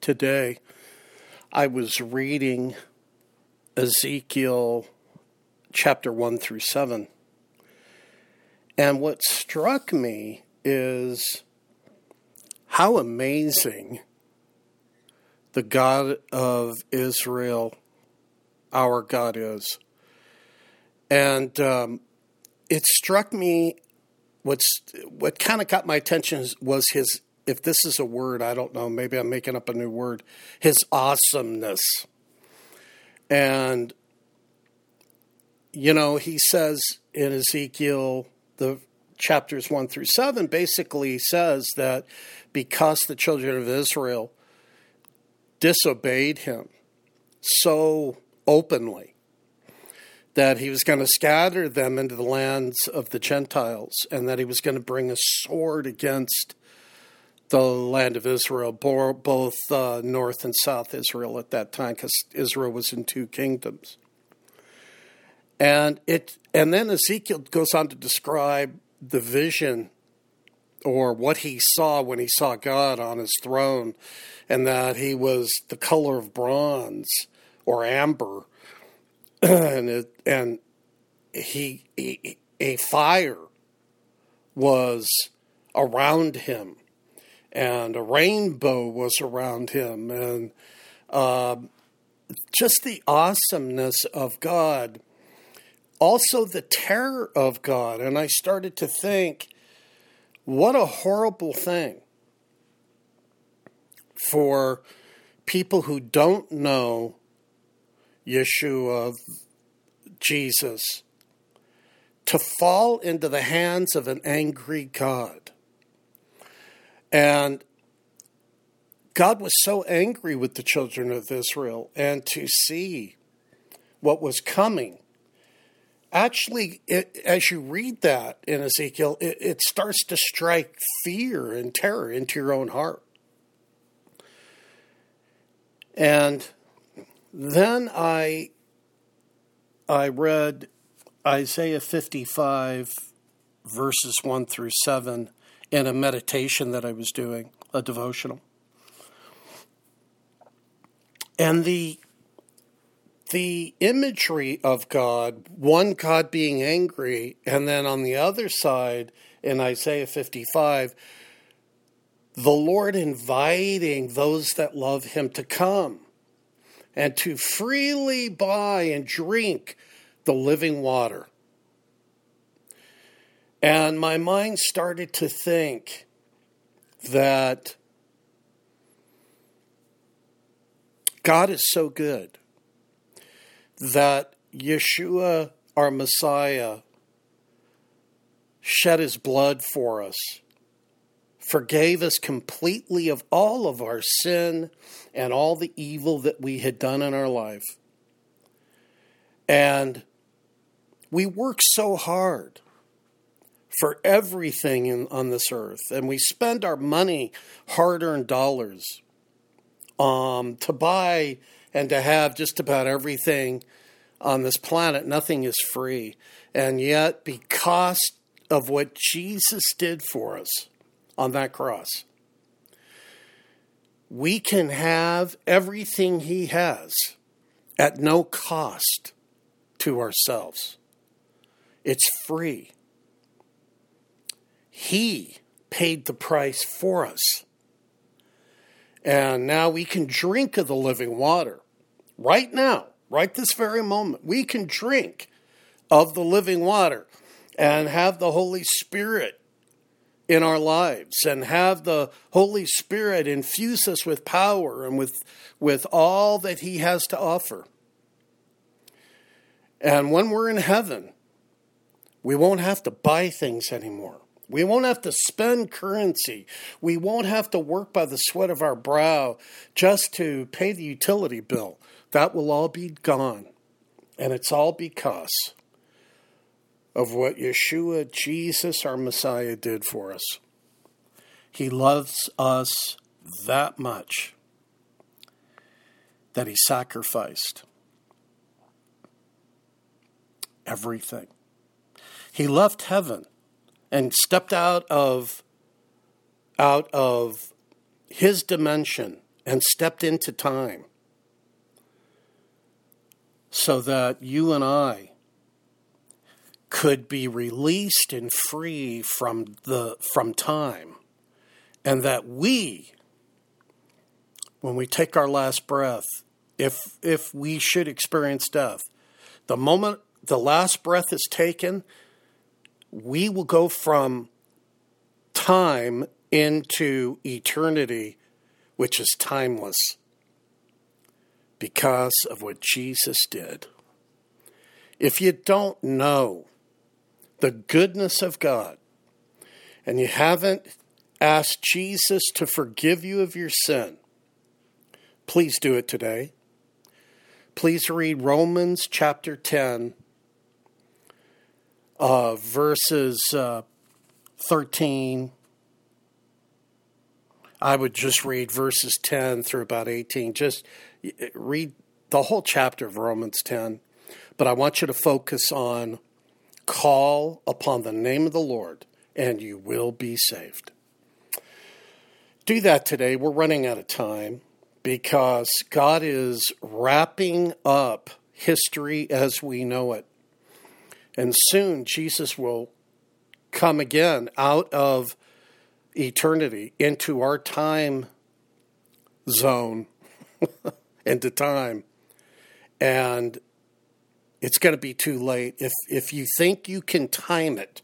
today I was reading Ezekiel chapter 1 through 7. And what struck me is how amazing the God of Israel, our God, is. And um, it struck me what's what kind of got my attention was his if this is a word i don't know maybe i'm making up a new word his awesomeness. And you know he says in ezekiel the chapters 1 through 7 basically says that because the children of israel disobeyed him so openly that he was going to scatter them into the lands of the Gentiles and that he was going to bring a sword against the land of Israel, both uh, North and South Israel at that time, because Israel was in two kingdoms. And it, and then Ezekiel goes on to describe the vision or what he saw when he saw God on his throne, and that he was the color of bronze or amber, and it, and he, he a fire was around him, and a rainbow was around him, and uh, just the awesomeness of God, also the terror of God, and I started to think, what a horrible thing for people who don't know Yeshua, Jesus, to fall into the hands of an angry God. And God was so angry with the children of Israel, and to see what was coming. Actually, it, as you read that in Ezekiel, it, it starts to strike fear and terror into your own heart. And then I I read Isaiah 55 verses 1 through 7 in a meditation that I was doing, a devotional. And the the imagery of God, one God being angry, and then on the other side in Isaiah 55, the Lord inviting those that love him to come and to freely buy and drink the living water. And my mind started to think that God is so good that Yeshua, our Messiah, shed his blood for us forgave us completely of all of our sin and all the evil that we had done in our life. And we work so hard for everything in, on this earth, and we spend our money, hard earned dollars, um, to buy and to have just about everything on this planet. Nothing is free. And yet, because of what Jesus did for us, on that cross. We can have everything He has at no cost to ourselves. It's free. He paid the price for us. And now we can drink of the living water. Right now, right this very moment, we can drink of the living water and have the Holy Spirit in our lives and have the Holy Spirit infuse us with power and with, with all that He has to offer. And when we're in heaven, we won't have to buy things anymore. We won't have to spend currency. We won't have to work by the sweat of our brow just to pay the utility bill. That will all be gone. And it's all because of what Yeshua, Jesus, our Messiah, did for us. He loves us that much that he sacrificed everything. He left heaven and stepped out of out of his dimension and stepped into time so that you and I could be released and free from the from time. And that we when we take our last breath if if we should experience death the moment the last breath is taken we will go from time into eternity which is timeless because of what Jesus did if you don't know the goodness of God and you haven't asked Jesus to forgive you of your sin, please do it today. Please read Romans chapter 10, uh, verses uh, 13. I would just read verses 10 through about 18. Just read the whole chapter of Romans 10. But I want you to focus on Call upon the name of the Lord, and you will be saved. Do that today. We're running out of time because God is wrapping up history as we know it. And soon Jesus will come again out of eternity into our time zone, into time. And it's going to be too late. If if you think you can time it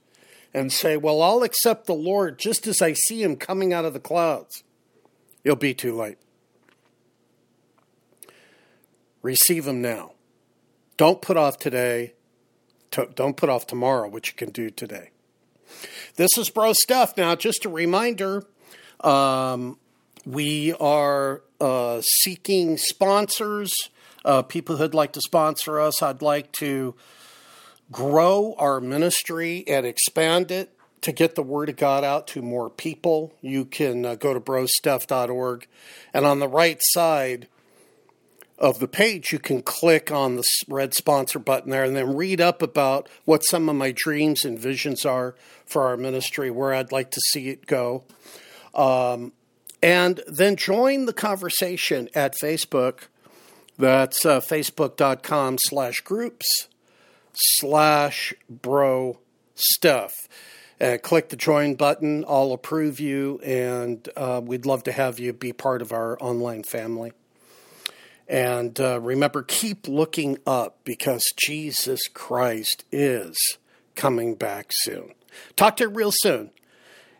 and say, "Well, I'll accept the Lord just as I see him coming out of the clouds." It'll be too late. Receive him now. Don't put off today. Don't put off tomorrow what you can do today. This is Bro Stuff. Now, just a reminder um, we are uh, seeking sponsors uh, people who'd like to sponsor us. I'd like to grow our ministry and expand it to get the word of God out to more people. You can uh, go to brostuff.org, and on the right side of the page, you can click on the red sponsor button there and then read up about what some of my dreams and visions are for our ministry, where I'd like to see it go. Um, and then join the conversation at Facebook that's uh, facebook.com slash groups slash bro stuff. Click the join button. I'll approve you, and uh, we'd love to have you be part of our online family. And uh, remember, keep looking up because Jesus Christ is coming back soon. Talk to you real soon.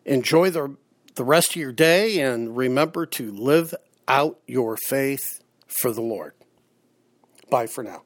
Enjoy the, the rest of your day, and remember to live out your faith for the Lord. Bye for now.